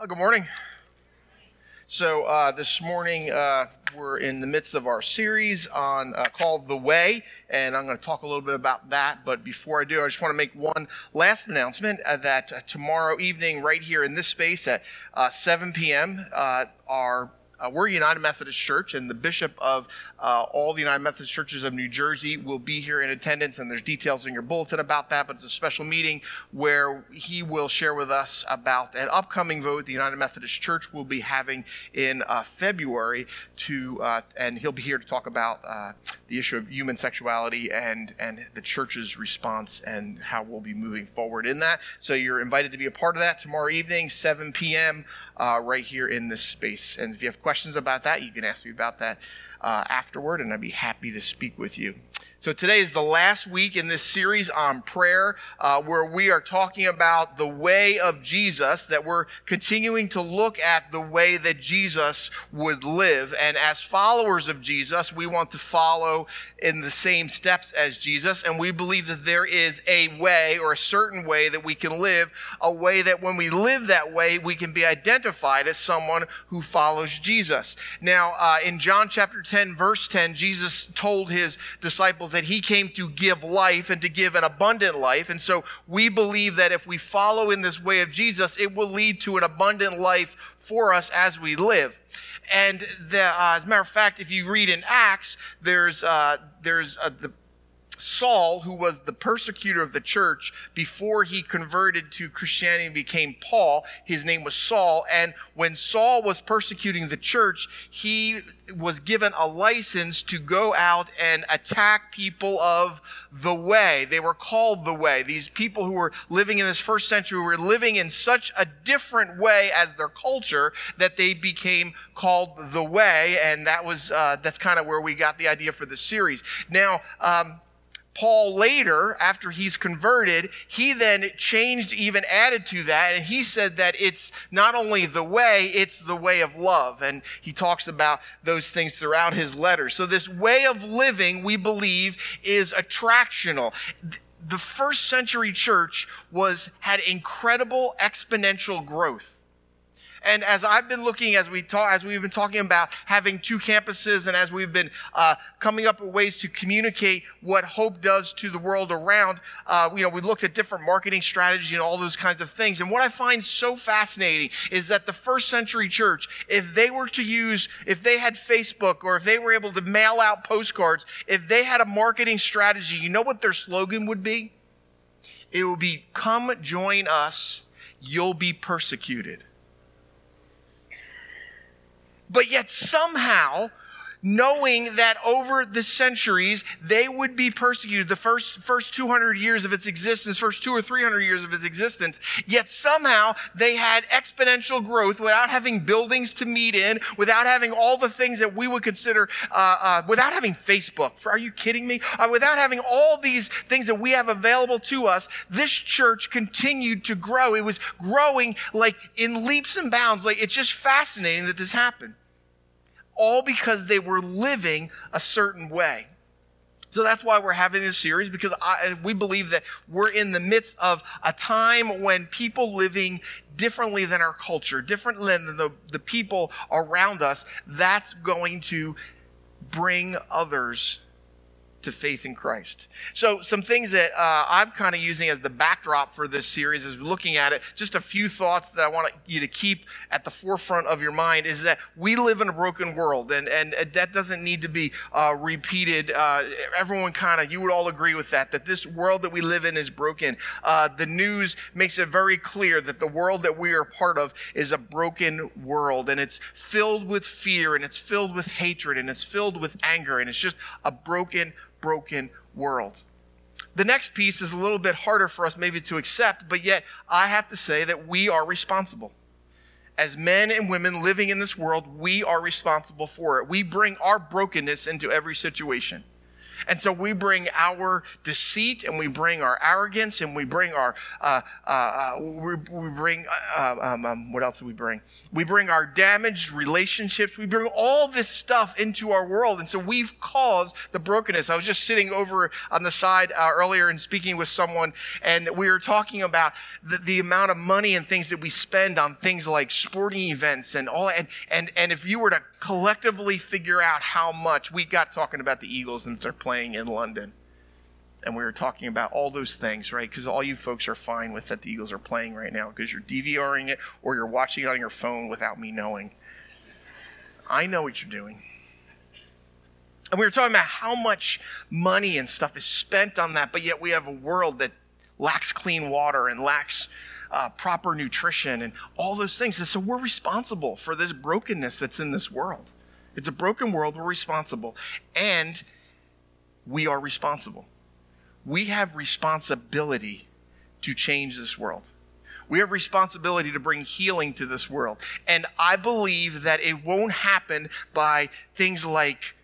Oh, good morning. So, uh, this morning uh, we're in the midst of our series on uh, called The Way, and I'm going to talk a little bit about that. But before I do, I just want to make one last announcement uh, that uh, tomorrow evening, right here in this space at uh, 7 p.m., our uh, we're United Methodist Church, and the bishop of uh, all the United Methodist churches of New Jersey will be here in attendance, and there's details in your bulletin about that. But it's a special meeting where he will share with us about an upcoming vote the United Methodist Church will be having in uh, February to, uh, and he'll be here to talk about uh, the issue of human sexuality and and the church's response and how we'll be moving forward in that. So you're invited to be a part of that tomorrow evening, 7 p.m. Uh, right here in this space. And if you have questions questions about that, you can ask me about that uh, afterward, and I'd be happy to speak with you. So today is the last week in this series on prayer, uh, where we are talking about the way of Jesus, that we're continuing to look at the way that Jesus would live. And as followers of Jesus, we want to follow in the same steps as Jesus. And we believe that there is a way or a certain way that we can live, a way that when we live that way, we can be identified as someone who follows Jesus. Now, uh, in John chapter 10, verse 10, Jesus told his disciples that he came to give life and to give an abundant life. And so we believe that if we follow in this way of Jesus, it will lead to an abundant life for us as we live. And the, uh, as a matter of fact, if you read in Acts, there's uh, there's uh, the Saul, who was the persecutor of the church before he converted to Christianity and became Paul. His name was Saul. And when Saul was persecuting the church, he was given a license to go out and attack people of the way. They were called the way. These people who were living in this first century were living in such a different way as their culture that they became called the way. And that was, uh, that's kind of where we got the idea for the series. Now, um, Paul later, after he's converted, he then changed, even added to that, and he said that it's not only the way, it's the way of love. And he talks about those things throughout his letters. So this way of living, we believe, is attractional. The first century church was, had incredible exponential growth. And as I've been looking, as we talk, as we've been talking about having two campuses, and as we've been uh, coming up with ways to communicate what hope does to the world around, uh, you know, we looked at different marketing strategies and all those kinds of things. And what I find so fascinating is that the first century church, if they were to use, if they had Facebook or if they were able to mail out postcards, if they had a marketing strategy, you know what their slogan would be? It would be, "Come join us." You'll be persecuted. But yet somehow, knowing that over the centuries they would be persecuted. The first first 200 years of its existence first 2 or 300 years of its existence yet somehow they had exponential growth without having buildings to meet in without having all the things that we would consider uh, uh, without having facebook. Are you kidding me? Uh, without having all these things that we have available to us this church continued to grow. It was growing like in leaps and bounds. Like it's just fascinating that this happened all because they were living a certain way. So that's why we're having this series because I, we believe that we're in the midst of a time when people living differently than our culture, differently than the, the people around us, that's going to bring others to faith in Christ. So, some things that uh, I'm kind of using as the backdrop for this series we're looking at it, just a few thoughts that I want you to keep at the forefront of your mind is that we live in a broken world, and, and that doesn't need to be uh, repeated. Uh, everyone kind of, you would all agree with that, that this world that we live in is broken. Uh, the news makes it very clear that the world that we are part of is a broken world, and it's filled with fear, and it's filled with hatred, and it's filled with anger, and it's just a broken broken world. The next piece is a little bit harder for us maybe to accept, but yet I have to say that we are responsible. As men and women living in this world, we are responsible for it. We bring our brokenness into every situation. And so we bring our deceit and we bring our arrogance and we bring our, uh, uh, uh we, we, bring, uh, um, um, what else do we bring? We bring our damaged relationships. We bring all this stuff into our world. And so we've caused the brokenness. I was just sitting over on the side uh, earlier and speaking with someone, and we were talking about the, the amount of money and things that we spend on things like sporting events and all. And, and, and if you were to collectively figure out how much we got talking about the Eagles and they're playing in London. And we were talking about all those things, right? Because all you folks are fine with that the Eagles are playing right now because you're DVRing it or you're watching it on your phone without me knowing. I know what you're doing. And we were talking about how much money and stuff is spent on that, but yet we have a world that lacks clean water and lacks uh, proper nutrition and all those things. And so we're responsible for this brokenness that's in this world. It's a broken world. We're responsible. And we are responsible. We have responsibility to change this world. We have responsibility to bring healing to this world. And I believe that it won't happen by things like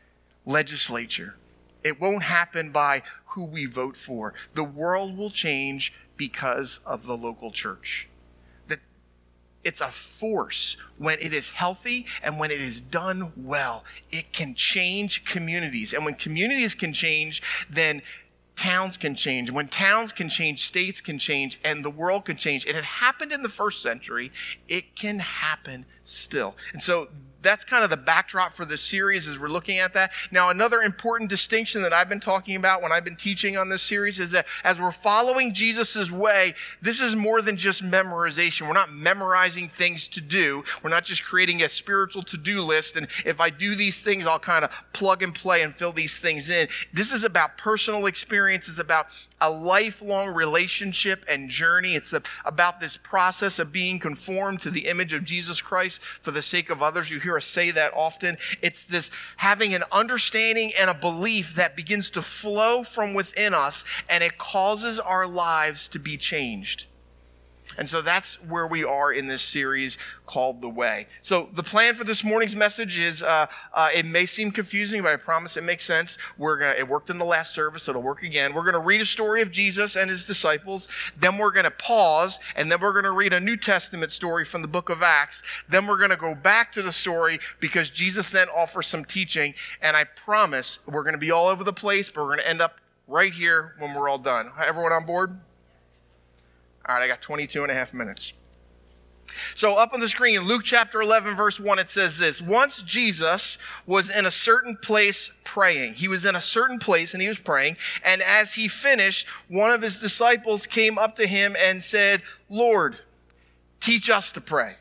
legislature. It won't happen by who we vote for. The world will change because of the local church. It's a force when it is healthy and when it is done well. It can change communities. And when communities can change, then towns can change. When towns can change, states can change, and the world can change. And it happened in the first century. It can happen still. And so that's kind of the backdrop for this series as we're looking at that. Now, another important distinction that I've been talking about when I've been teaching on this series is that as we're following Jesus' way, this is more than just memorization. We're not memorizing things to do. We're not just creating a spiritual to-do list. And if I do these things, I'll kind of plug and play and fill these things in. This is about personal experience. It's about a lifelong relationship and journey. It's about this process of being conformed to the image of Jesus Christ for the sake of others. You hear us say that often. It's this having an understanding and a belief that begins to flow from within us and it causes our lives to be changed. And so that's where we are in this series called The Way. So the plan for this morning's message is uh, uh, it may seem confusing, but I promise it makes sense. We're gonna, it worked in the last service, it'll work again. We're going to read a story of Jesus and his disciples. Then we're going to pause, and then we're going to read a New Testament story from the book of Acts. Then we're going to go back to the story because Jesus then offers some teaching. And I promise we're going to be all over the place, but we're going to end up right here when we're all done. Everyone on board? All right, I got 22 and a half minutes. So, up on the screen, Luke chapter 11, verse 1, it says this Once Jesus was in a certain place praying. He was in a certain place and he was praying. And as he finished, one of his disciples came up to him and said, Lord, teach us to pray.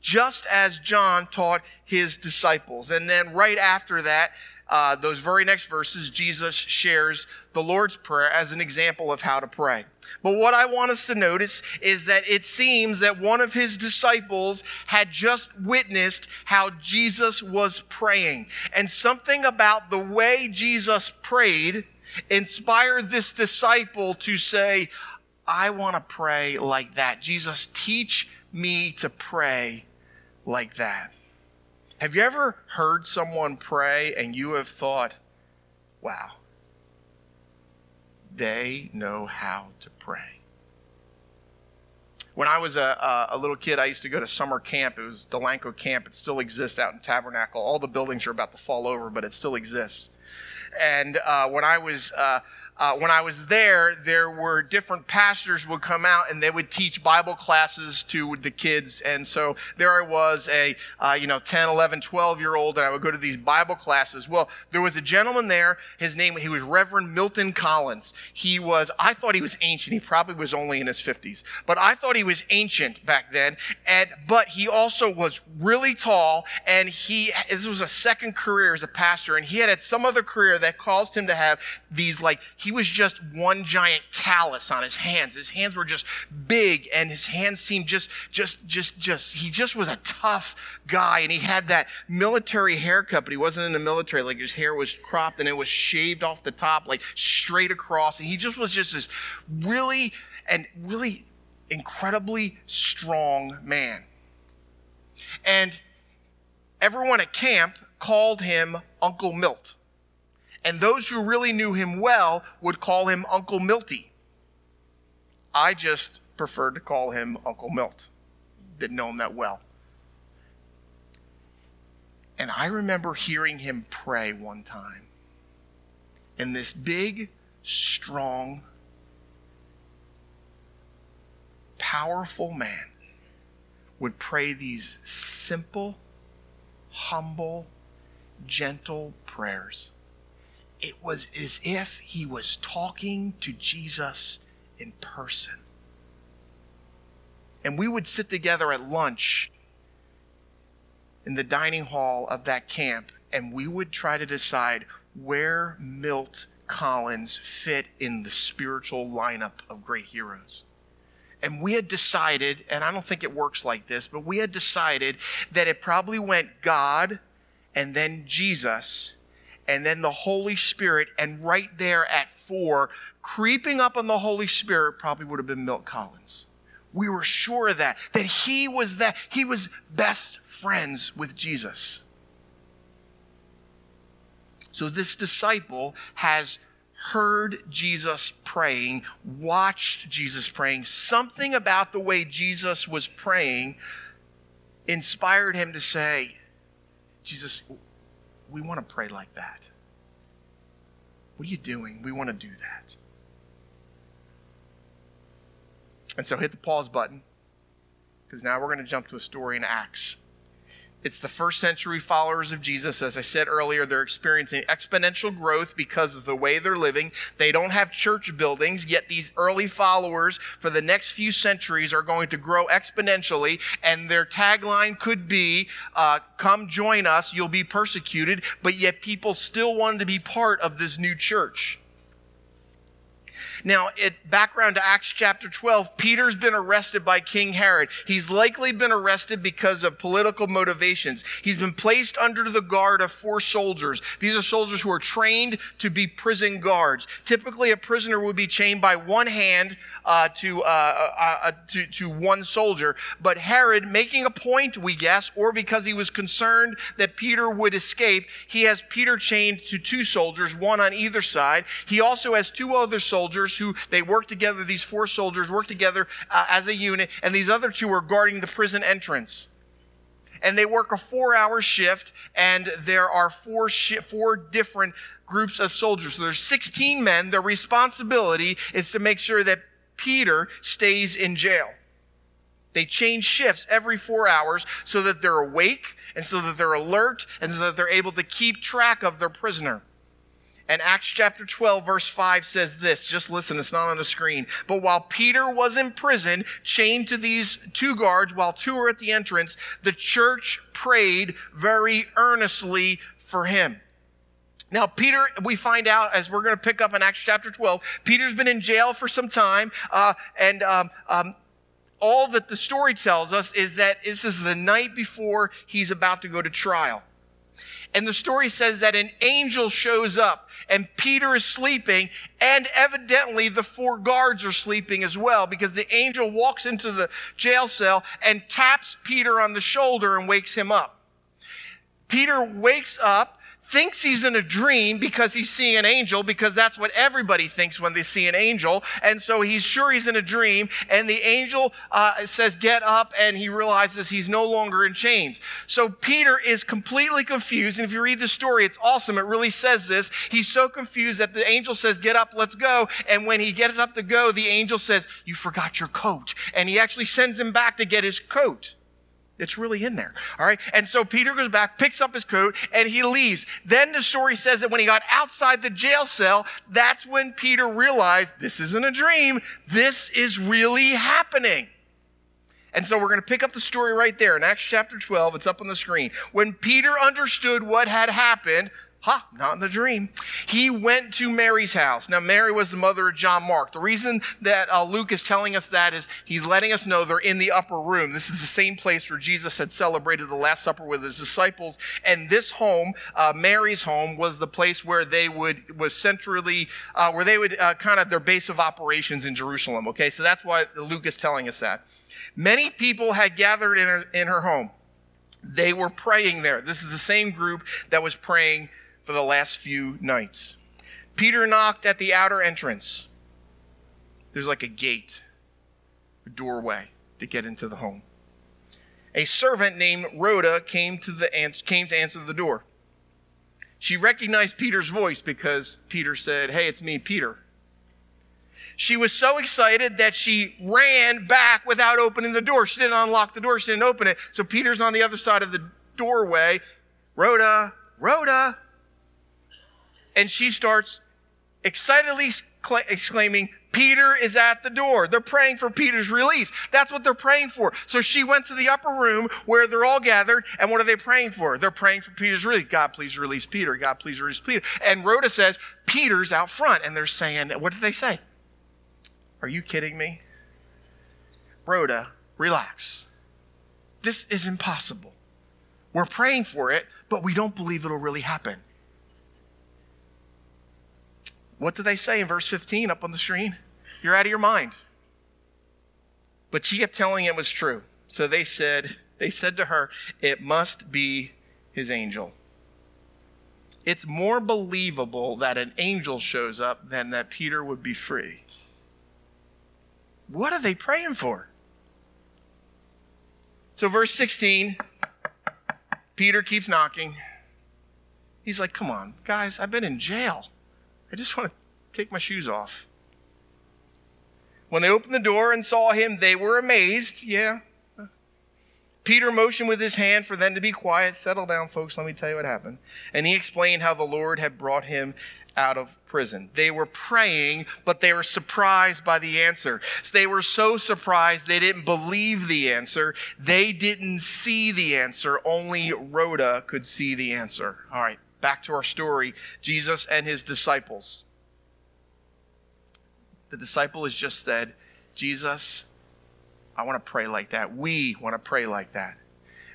Just as John taught his disciples. And then right after that, uh, those very next verses, Jesus shares the Lord's Prayer as an example of how to pray. But what I want us to notice is that it seems that one of his disciples had just witnessed how Jesus was praying. And something about the way Jesus prayed inspired this disciple to say, I want to pray like that. Jesus, teach me to pray like that. Have you ever heard someone pray and you have thought, wow, they know how to pray? When I was a, a, little kid, I used to go to summer camp. It was Delanco Camp. It still exists out in Tabernacle. All the buildings are about to fall over, but it still exists. And uh, when I was uh, uh, when I was there, there were different pastors would come out and they would teach Bible classes to the kids. And so there I was, a uh, you know 10, 11, 12 year old, and I would go to these Bible classes. Well, there was a gentleman there. His name he was Reverend Milton Collins. He was I thought he was ancient. He probably was only in his 50s, but I thought he was ancient back then. And but he also was really tall, and he this was a second career as a pastor, and he had had some other career that caused him to have these like he he was just one giant callus on his hands. His hands were just big and his hands seemed just, just, just, just, he just was a tough guy and he had that military haircut, but he wasn't in the military. Like his hair was cropped and it was shaved off the top, like straight across. And he just was just this really, and really incredibly strong man. And everyone at camp called him Uncle Milt. And those who really knew him well would call him Uncle Milty. I just preferred to call him Uncle Milt. Didn't know him that well. And I remember hearing him pray one time. And this big, strong, powerful man would pray these simple, humble, gentle prayers. It was as if he was talking to Jesus in person. And we would sit together at lunch in the dining hall of that camp, and we would try to decide where Milt Collins fit in the spiritual lineup of great heroes. And we had decided, and I don't think it works like this, but we had decided that it probably went God and then Jesus and then the Holy Spirit. And right there at four, creeping up on the Holy Spirit probably would have been Milt Collins. We were sure of that, that he was that, he was best friends with Jesus. So this disciple has heard Jesus praying, watched Jesus praying. Something about the way Jesus was praying inspired him to say, Jesus, we want to pray like that. What are you doing? We want to do that. And so hit the pause button because now we're going to jump to a story in Acts it's the first century followers of Jesus. As I said earlier, they're experiencing exponential growth because of the way they're living. They don't have church buildings, yet these early followers for the next few centuries are going to grow exponentially. And their tagline could be, uh, Come join us, you'll be persecuted. But yet people still wanted to be part of this new church. Now, it, background to Acts chapter 12, Peter's been arrested by King Herod. He's likely been arrested because of political motivations. He's been placed under the guard of four soldiers. These are soldiers who are trained to be prison guards. Typically, a prisoner would be chained by one hand uh, to, uh, uh, uh to, to one soldier. But Herod, making a point, we guess, or because he was concerned that Peter would escape, he has Peter chained to two soldiers, one on either side. He also has two other soldiers soldiers who they work together. These four soldiers work together uh, as a unit, and these other two are guarding the prison entrance. And they work a four-hour shift, and there are four sh- four different groups of soldiers. So there's 16 men. Their responsibility is to make sure that Peter stays in jail. They change shifts every four hours so that they're awake and so that they're alert and so that they're able to keep track of their prisoner. And Acts chapter 12, verse 5 says this. Just listen, it's not on the screen. But while Peter was in prison, chained to these two guards, while two were at the entrance, the church prayed very earnestly for him. Now, Peter, we find out as we're going to pick up in Acts chapter 12, Peter's been in jail for some time, uh, and um, um, all that the story tells us is that this is the night before he's about to go to trial. And the story says that an angel shows up and Peter is sleeping and evidently the four guards are sleeping as well because the angel walks into the jail cell and taps Peter on the shoulder and wakes him up. Peter wakes up thinks he's in a dream because he's seeing an angel, because that's what everybody thinks when they see an angel. And so he's sure he's in a dream. And the angel uh, says, Get up. And he realizes he's no longer in chains. So Peter is completely confused. And if you read the story, it's awesome. It really says this. He's so confused that the angel says, Get up, let's go. And when he gets up to go, the angel says, You forgot your coat. And he actually sends him back to get his coat. It's really in there. All right. And so Peter goes back, picks up his coat, and he leaves. Then the story says that when he got outside the jail cell, that's when Peter realized this isn't a dream. This is really happening. And so we're going to pick up the story right there in Acts chapter 12. It's up on the screen. When Peter understood what had happened, Ha, not in the dream. He went to Mary's house. Now, Mary was the mother of John Mark. The reason that uh, Luke is telling us that is he's letting us know they're in the upper room. This is the same place where Jesus had celebrated the Last Supper with his disciples. And this home, uh, Mary's home, was the place where they would, was centrally, uh, where they would uh, kind of their base of operations in Jerusalem. Okay, so that's why Luke is telling us that. Many people had gathered in her, in her home. They were praying there. This is the same group that was praying for the last few nights. Peter knocked at the outer entrance. There's like a gate, a doorway to get into the home. A servant named Rhoda came to, the, came to answer the door. She recognized Peter's voice because Peter said, Hey, it's me, Peter. She was so excited that she ran back without opening the door. She didn't unlock the door, she didn't open it. So Peter's on the other side of the doorway. Rhoda, Rhoda. And she starts excitedly exclaiming, Peter is at the door. They're praying for Peter's release. That's what they're praying for. So she went to the upper room where they're all gathered, and what are they praying for? They're praying for Peter's release. God, please release Peter. God, please release Peter. And Rhoda says, Peter's out front. And they're saying, what did they say? Are you kidding me? Rhoda, relax. This is impossible. We're praying for it, but we don't believe it'll really happen. What do they say in verse 15 up on the screen? You're out of your mind. But she kept telling him it was true. So they said, they said to her, it must be his angel. It's more believable that an angel shows up than that Peter would be free. What are they praying for? So, verse 16, Peter keeps knocking. He's like, Come on, guys, I've been in jail. I just want to take my shoes off. When they opened the door and saw him, they were amazed. Yeah. Peter motioned with his hand for them to be quiet. Settle down, folks. Let me tell you what happened. And he explained how the Lord had brought him out of prison. They were praying, but they were surprised by the answer. So they were so surprised they didn't believe the answer. They didn't see the answer. Only Rhoda could see the answer. All right back to our story Jesus and his disciples. The disciple has just said, Jesus, I want to pray like that. We want to pray like that.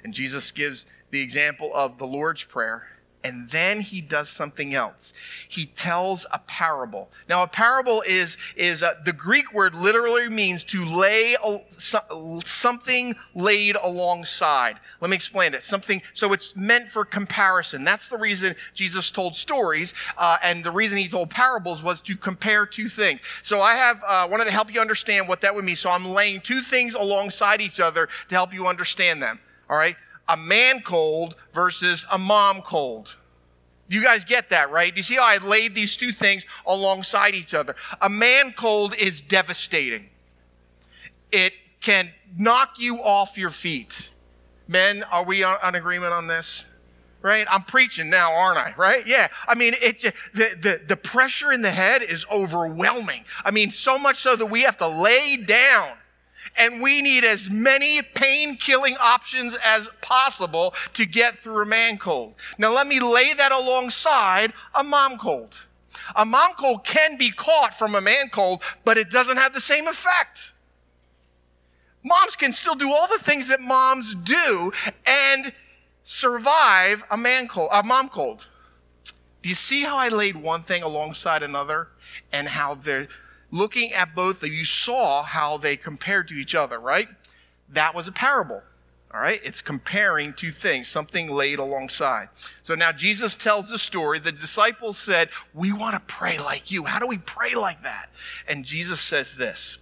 And Jesus gives the example of the Lord's Prayer and then he does something else. He tells a parable. Now, a parable is is uh, the Greek word literally means to lay a, something laid alongside. Let me explain it. Something so it's meant for comparison. That's the reason Jesus told stories, uh, and the reason he told parables was to compare two things. So I have uh, wanted to help you understand what that would mean. So I'm laying two things alongside each other to help you understand them. All right a man cold versus a mom cold. You guys get that, right? Do you see how I laid these two things alongside each other? A man cold is devastating. It can knock you off your feet. Men, are we on, agreement on this? Right? I'm preaching now, aren't I? Right? Yeah. I mean, it, the, the, the pressure in the head is overwhelming. I mean, so much so that we have to lay down and we need as many pain killing options as possible to get through a man cold. Now, let me lay that alongside a mom cold. A mom cold can be caught from a man cold, but it doesn't have the same effect. Moms can still do all the things that moms do and survive a man cold, a mom cold. Do you see how I laid one thing alongside another and how they're looking at both of you saw how they compared to each other, right? That was a parable. All right, it's comparing two things, something laid alongside. So now Jesus tells the story. The disciples said, We want to pray like you. How do we pray like that? And Jesus says this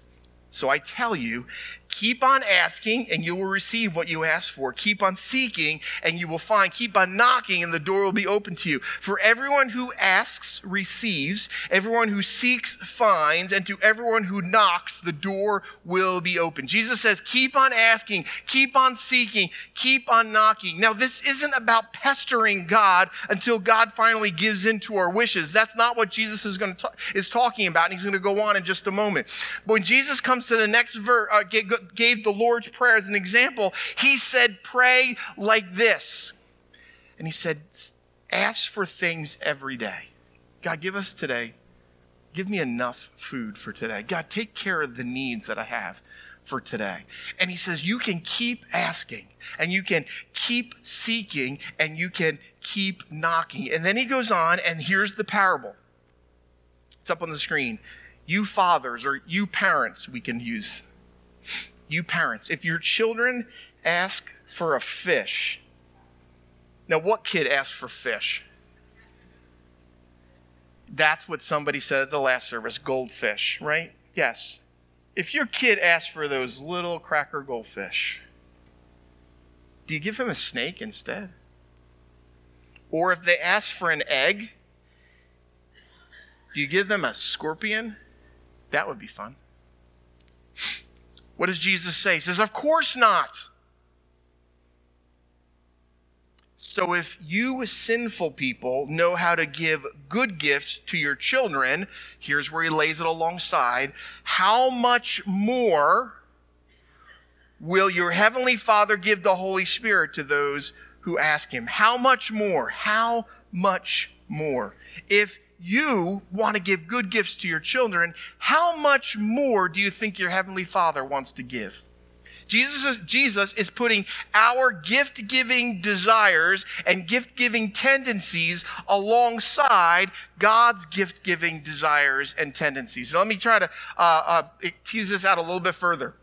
So I tell you, Keep on asking and you will receive what you ask for. Keep on seeking and you will find. Keep on knocking and the door will be open to you. For everyone who asks receives, everyone who seeks finds, and to everyone who knocks, the door will be open. Jesus says, keep on asking, keep on seeking, keep on knocking. Now, this isn't about pestering God until God finally gives in to our wishes. That's not what Jesus is going to talk, is talking about, and he's going to go on in just a moment. But when Jesus comes to the next verse, uh, gave the Lord's Prayer as an example, he said, Pray like this. And he said, Ask for things every day. God, give us today, give me enough food for today. God, take care of the needs that I have for today. And he says, You can keep asking and you can keep seeking and you can keep knocking. And then he goes on, and here's the parable. It's up on the screen. You fathers or you parents, we can use you parents, if your children ask for a fish, now what kid asks for fish? That's what somebody said at the last service goldfish, right? Yes. If your kid asks for those little cracker goldfish, do you give him a snake instead? Or if they ask for an egg, do you give them a scorpion? That would be fun. What does Jesus say? He says, Of course not. So if you sinful people know how to give good gifts to your children, here's where he lays it alongside, how much more will your heavenly Father give the Holy Spirit to those who ask him? How much more? How much more? If you want to give good gifts to your children, how much more do you think your heavenly Father wants to give? Jesus is, Jesus is putting our gift giving desires and gift giving tendencies alongside God's gift giving desires and tendencies. So let me try to uh, uh, tease this out a little bit further.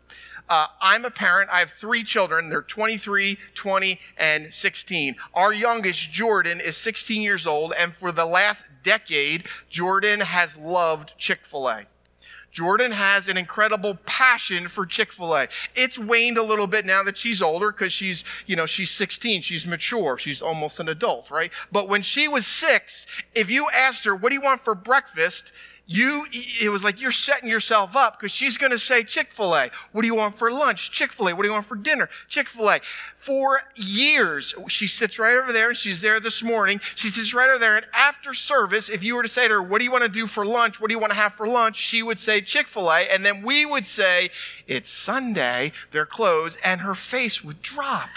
Uh, I'm a parent. I have three children. They're 23, 20, and 16. Our youngest, Jordan, is 16 years old, and for the last decade, Jordan has loved Chick fil A. Jordan has an incredible passion for Chick-fil-A. It's waned a little bit now that she's older because she's, you know, she's 16. She's mature. She's almost an adult, right? But when she was six, if you asked her, what do you want for breakfast? You it was like you're setting yourself up because she's going to say chick-fil-a. What do you want for lunch? Chick-fil-a. What do you want for dinner? Chick-fil-a. For years she sits right over there and she's there this morning. She sits right over there and after service if you were to say to her what do you want to do for lunch? What do you want to have for lunch? she would say chick-fil-a and then we would say it's sunday. They're closed and her face would drop.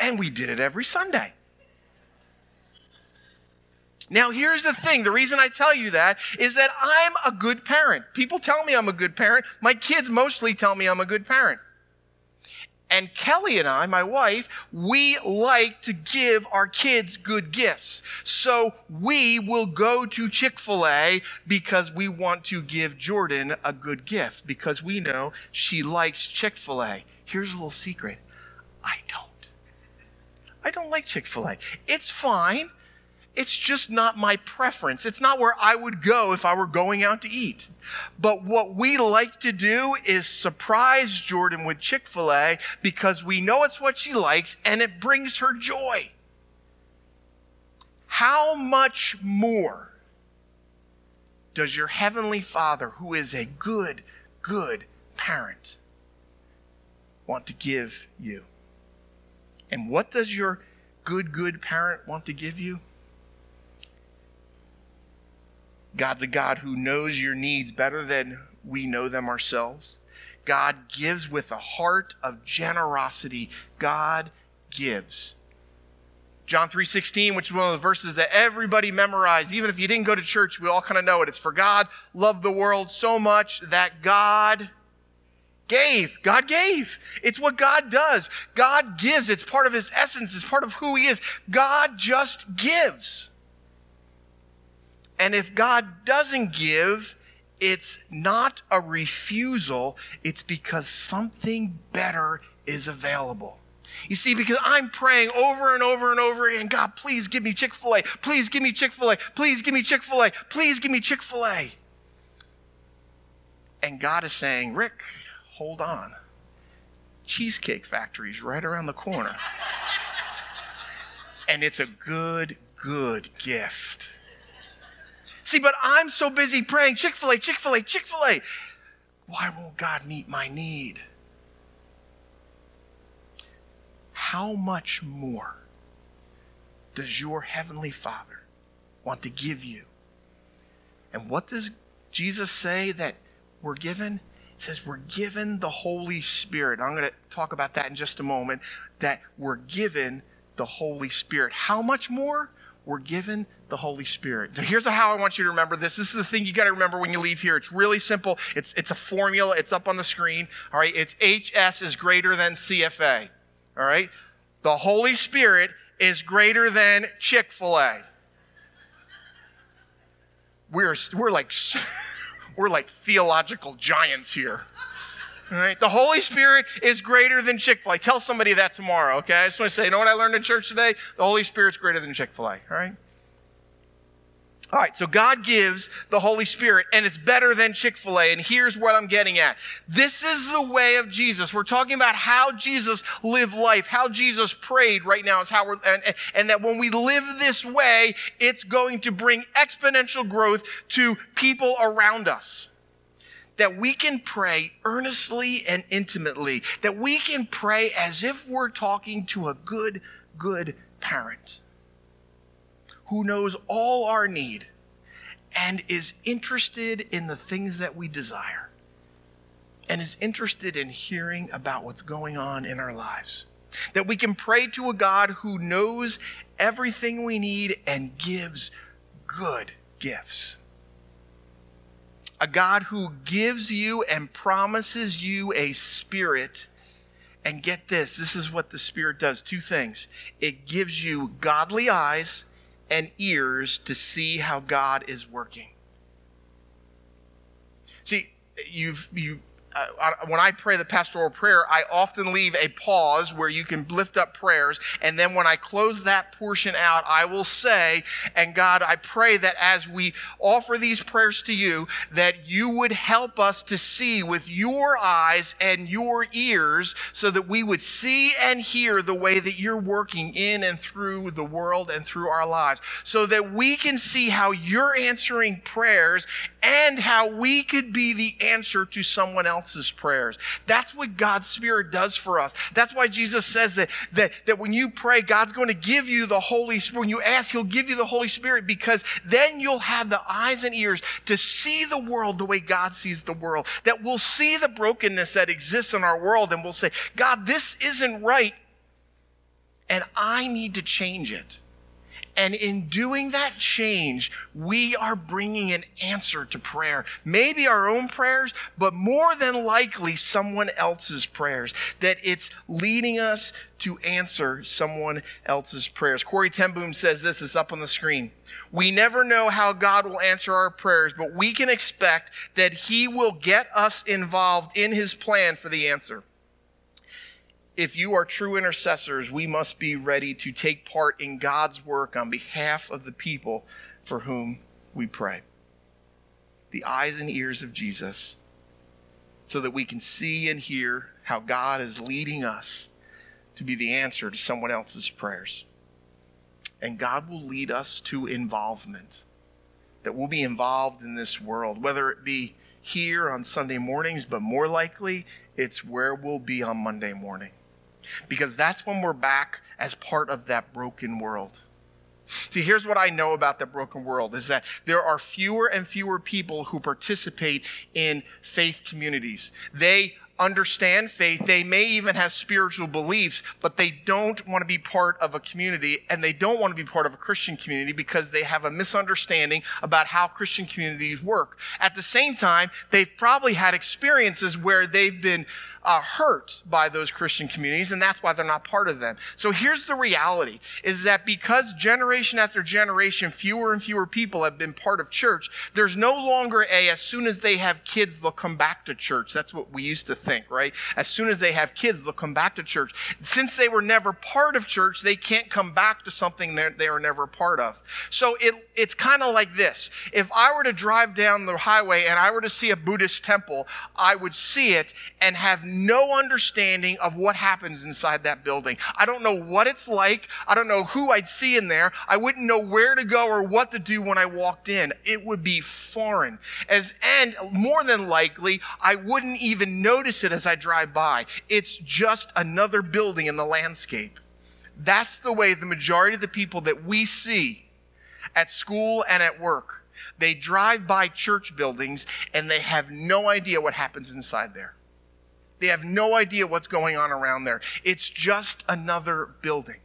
And we did it every sunday now, here's the thing the reason I tell you that is that I'm a good parent. People tell me I'm a good parent. My kids mostly tell me I'm a good parent. And Kelly and I, my wife, we like to give our kids good gifts. So we will go to Chick fil A because we want to give Jordan a good gift because we know she likes Chick fil A. Here's a little secret I don't. I don't like Chick fil A. It's fine. It's just not my preference. It's not where I would go if I were going out to eat. But what we like to do is surprise Jordan with Chick fil A because we know it's what she likes and it brings her joy. How much more does your Heavenly Father, who is a good, good parent, want to give you? And what does your good, good parent want to give you? God's a God who knows your needs better than we know them ourselves. God gives with a heart of generosity. God gives. John 3:16, which is one of the verses that everybody memorized, even if you didn't go to church, we all kind of know it. It's for God loved the world so much that God gave. God gave. It's what God does. God gives. It's part of his essence. It's part of who he is. God just gives. And if God doesn't give, it's not a refusal, it's because something better is available. You see, because I'm praying over and over and over again, God, please give me Chick fil A. Please give me Chick fil A. Please give me Chick fil A. Please give me Chick fil A. And God is saying, Rick, hold on. Cheesecake Factory's right around the corner. and it's a good, good gift. See, but I'm so busy praying Chick fil A, Chick fil A, Chick fil A. Why won't God meet my need? How much more does your Heavenly Father want to give you? And what does Jesus say that we're given? It says we're given the Holy Spirit. I'm going to talk about that in just a moment. That we're given the Holy Spirit. How much more? We're given the Holy Spirit. here's how I want you to remember this. This is the thing you got to remember when you leave here. It's really simple. It's, it's a formula. It's up on the screen. All right. It's HS is greater than CFA. All right. The Holy Spirit is greater than Chick fil A. We're, we're like, we're like theological giants here. All right. The Holy Spirit is greater than Chick fil A. Tell somebody that tomorrow. Okay. I just want to say, you know what I learned in church today? The Holy Spirit's greater than Chick fil A. All right. All right, so God gives the Holy Spirit, and it's better than Chick fil A. And here's what I'm getting at. This is the way of Jesus. We're talking about how Jesus lived life, how Jesus prayed right now, is how we're, and, and that when we live this way, it's going to bring exponential growth to people around us that we can pray earnestly and intimately, that we can pray as if we're talking to a good, good parent who knows all our need and is interested in the things that we desire and is interested in hearing about what's going on in our lives. That we can pray to a God who knows everything we need and gives good gifts. A God who gives you and promises you a spirit. And get this this is what the Spirit does two things it gives you godly eyes and ears to see how God is working. See, you've you when I pray the pastoral prayer, I often leave a pause where you can lift up prayers. And then when I close that portion out, I will say, and God, I pray that as we offer these prayers to you, that you would help us to see with your eyes and your ears so that we would see and hear the way that you're working in and through the world and through our lives so that we can see how you're answering prayers and how we could be the answer to someone else else's prayers. That's what God's Spirit does for us. That's why Jesus says that, that, that when you pray, God's going to give you the Holy Spirit. When you ask, He'll give you the Holy Spirit because then you'll have the eyes and ears to see the world the way God sees the world. That we'll see the brokenness that exists in our world and we'll say, God, this isn't right. And I need to change it. And in doing that change, we are bringing an answer to prayer. Maybe our own prayers, but more than likely someone else's prayers. That it's leading us to answer someone else's prayers. Corrie ten Boom says this, is up on the screen. We never know how God will answer our prayers, but we can expect that He will get us involved in His plan for the answer if you are true intercessors, we must be ready to take part in God's work on behalf of the people for whom we pray. The eyes and ears of Jesus, so that we can see and hear how God is leading us to be the answer to someone else's prayers. And God will lead us to involvement, that we'll be involved in this world, whether it be here on Sunday mornings, but more likely, it's where we'll be on Monday morning because that's when we're back as part of that broken world. See, here's what I know about the broken world is that there are fewer and fewer people who participate in faith communities. They understand faith. They may even have spiritual beliefs, but they don't want to be part of a community and they don't want to be part of a Christian community because they have a misunderstanding about how Christian communities work. At the same time, they've probably had experiences where they've been uh, hurt by those Christian communities, and that's why they're not part of them. So here's the reality is that because generation after generation, fewer and fewer people have been part of church, there's no longer a, as soon as they have kids, they'll come back to church. That's what we used to think, right? As soon as they have kids, they'll come back to church. Since they were never part of church, they can't come back to something that they were never part of. So it, it's kind of like this. If I were to drive down the highway and I were to see a Buddhist temple, I would see it and have no understanding of what happens inside that building. I don't know what it's like. I don't know who I'd see in there. I wouldn't know where to go or what to do when I walked in. It would be foreign. As, and more than likely, I wouldn't even notice it as I drive by. It's just another building in the landscape. That's the way the majority of the people that we see at school and at work they drive by church buildings and they have no idea what happens inside there. They have no idea what's going on around there. It's just another building.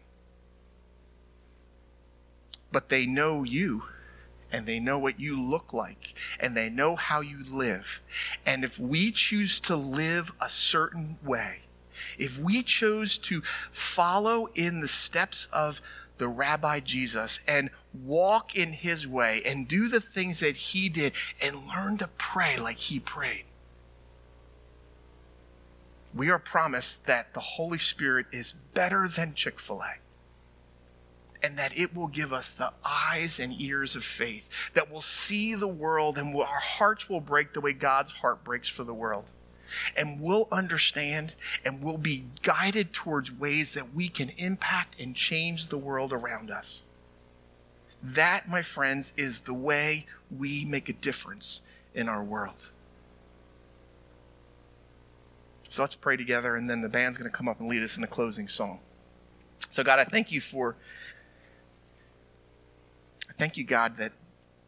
But they know you and they know what you look like and they know how you live. And if we choose to live a certain way, if we chose to follow in the steps of the Rabbi Jesus and walk in his way and do the things that he did and learn to pray like he prayed, we are promised that the Holy Spirit is better than Chick fil A. and that it will give us the eyes and ears of faith, that will see the world and will, our hearts will break the way God's heart breaks for the world. And we'll understand and we'll be guided towards ways that we can impact and change the world around us. That, my friends, is the way we make a difference in our world. So let's pray together, and then the band's going to come up and lead us in a closing song. So, God, I thank you for I Thank you, God, that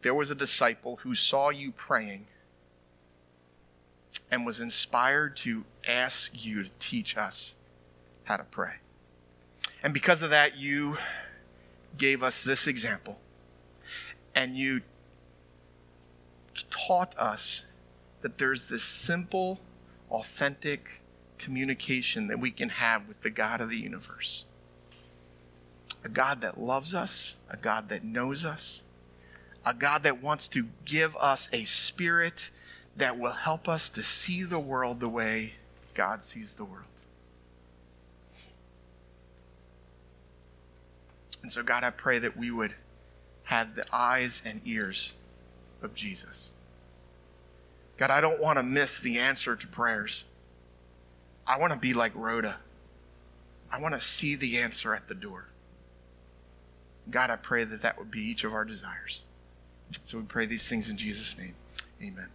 there was a disciple who saw you praying and was inspired to ask you to teach us how to pray. And because of that, you gave us this example. And you taught us that there's this simple, authentic communication that we can have with the God of the universe a God that loves us, a God that knows us, a God that wants to give us a spirit that will help us to see the world the way God sees the world. And so, God, I pray that we would have the eyes and ears of Jesus. God, I don't want to miss the answer to prayers. I want to be like Rhoda. I want to see the answer at the door. God, I pray that that would be each of our desires. So we pray these things in Jesus' name. Amen.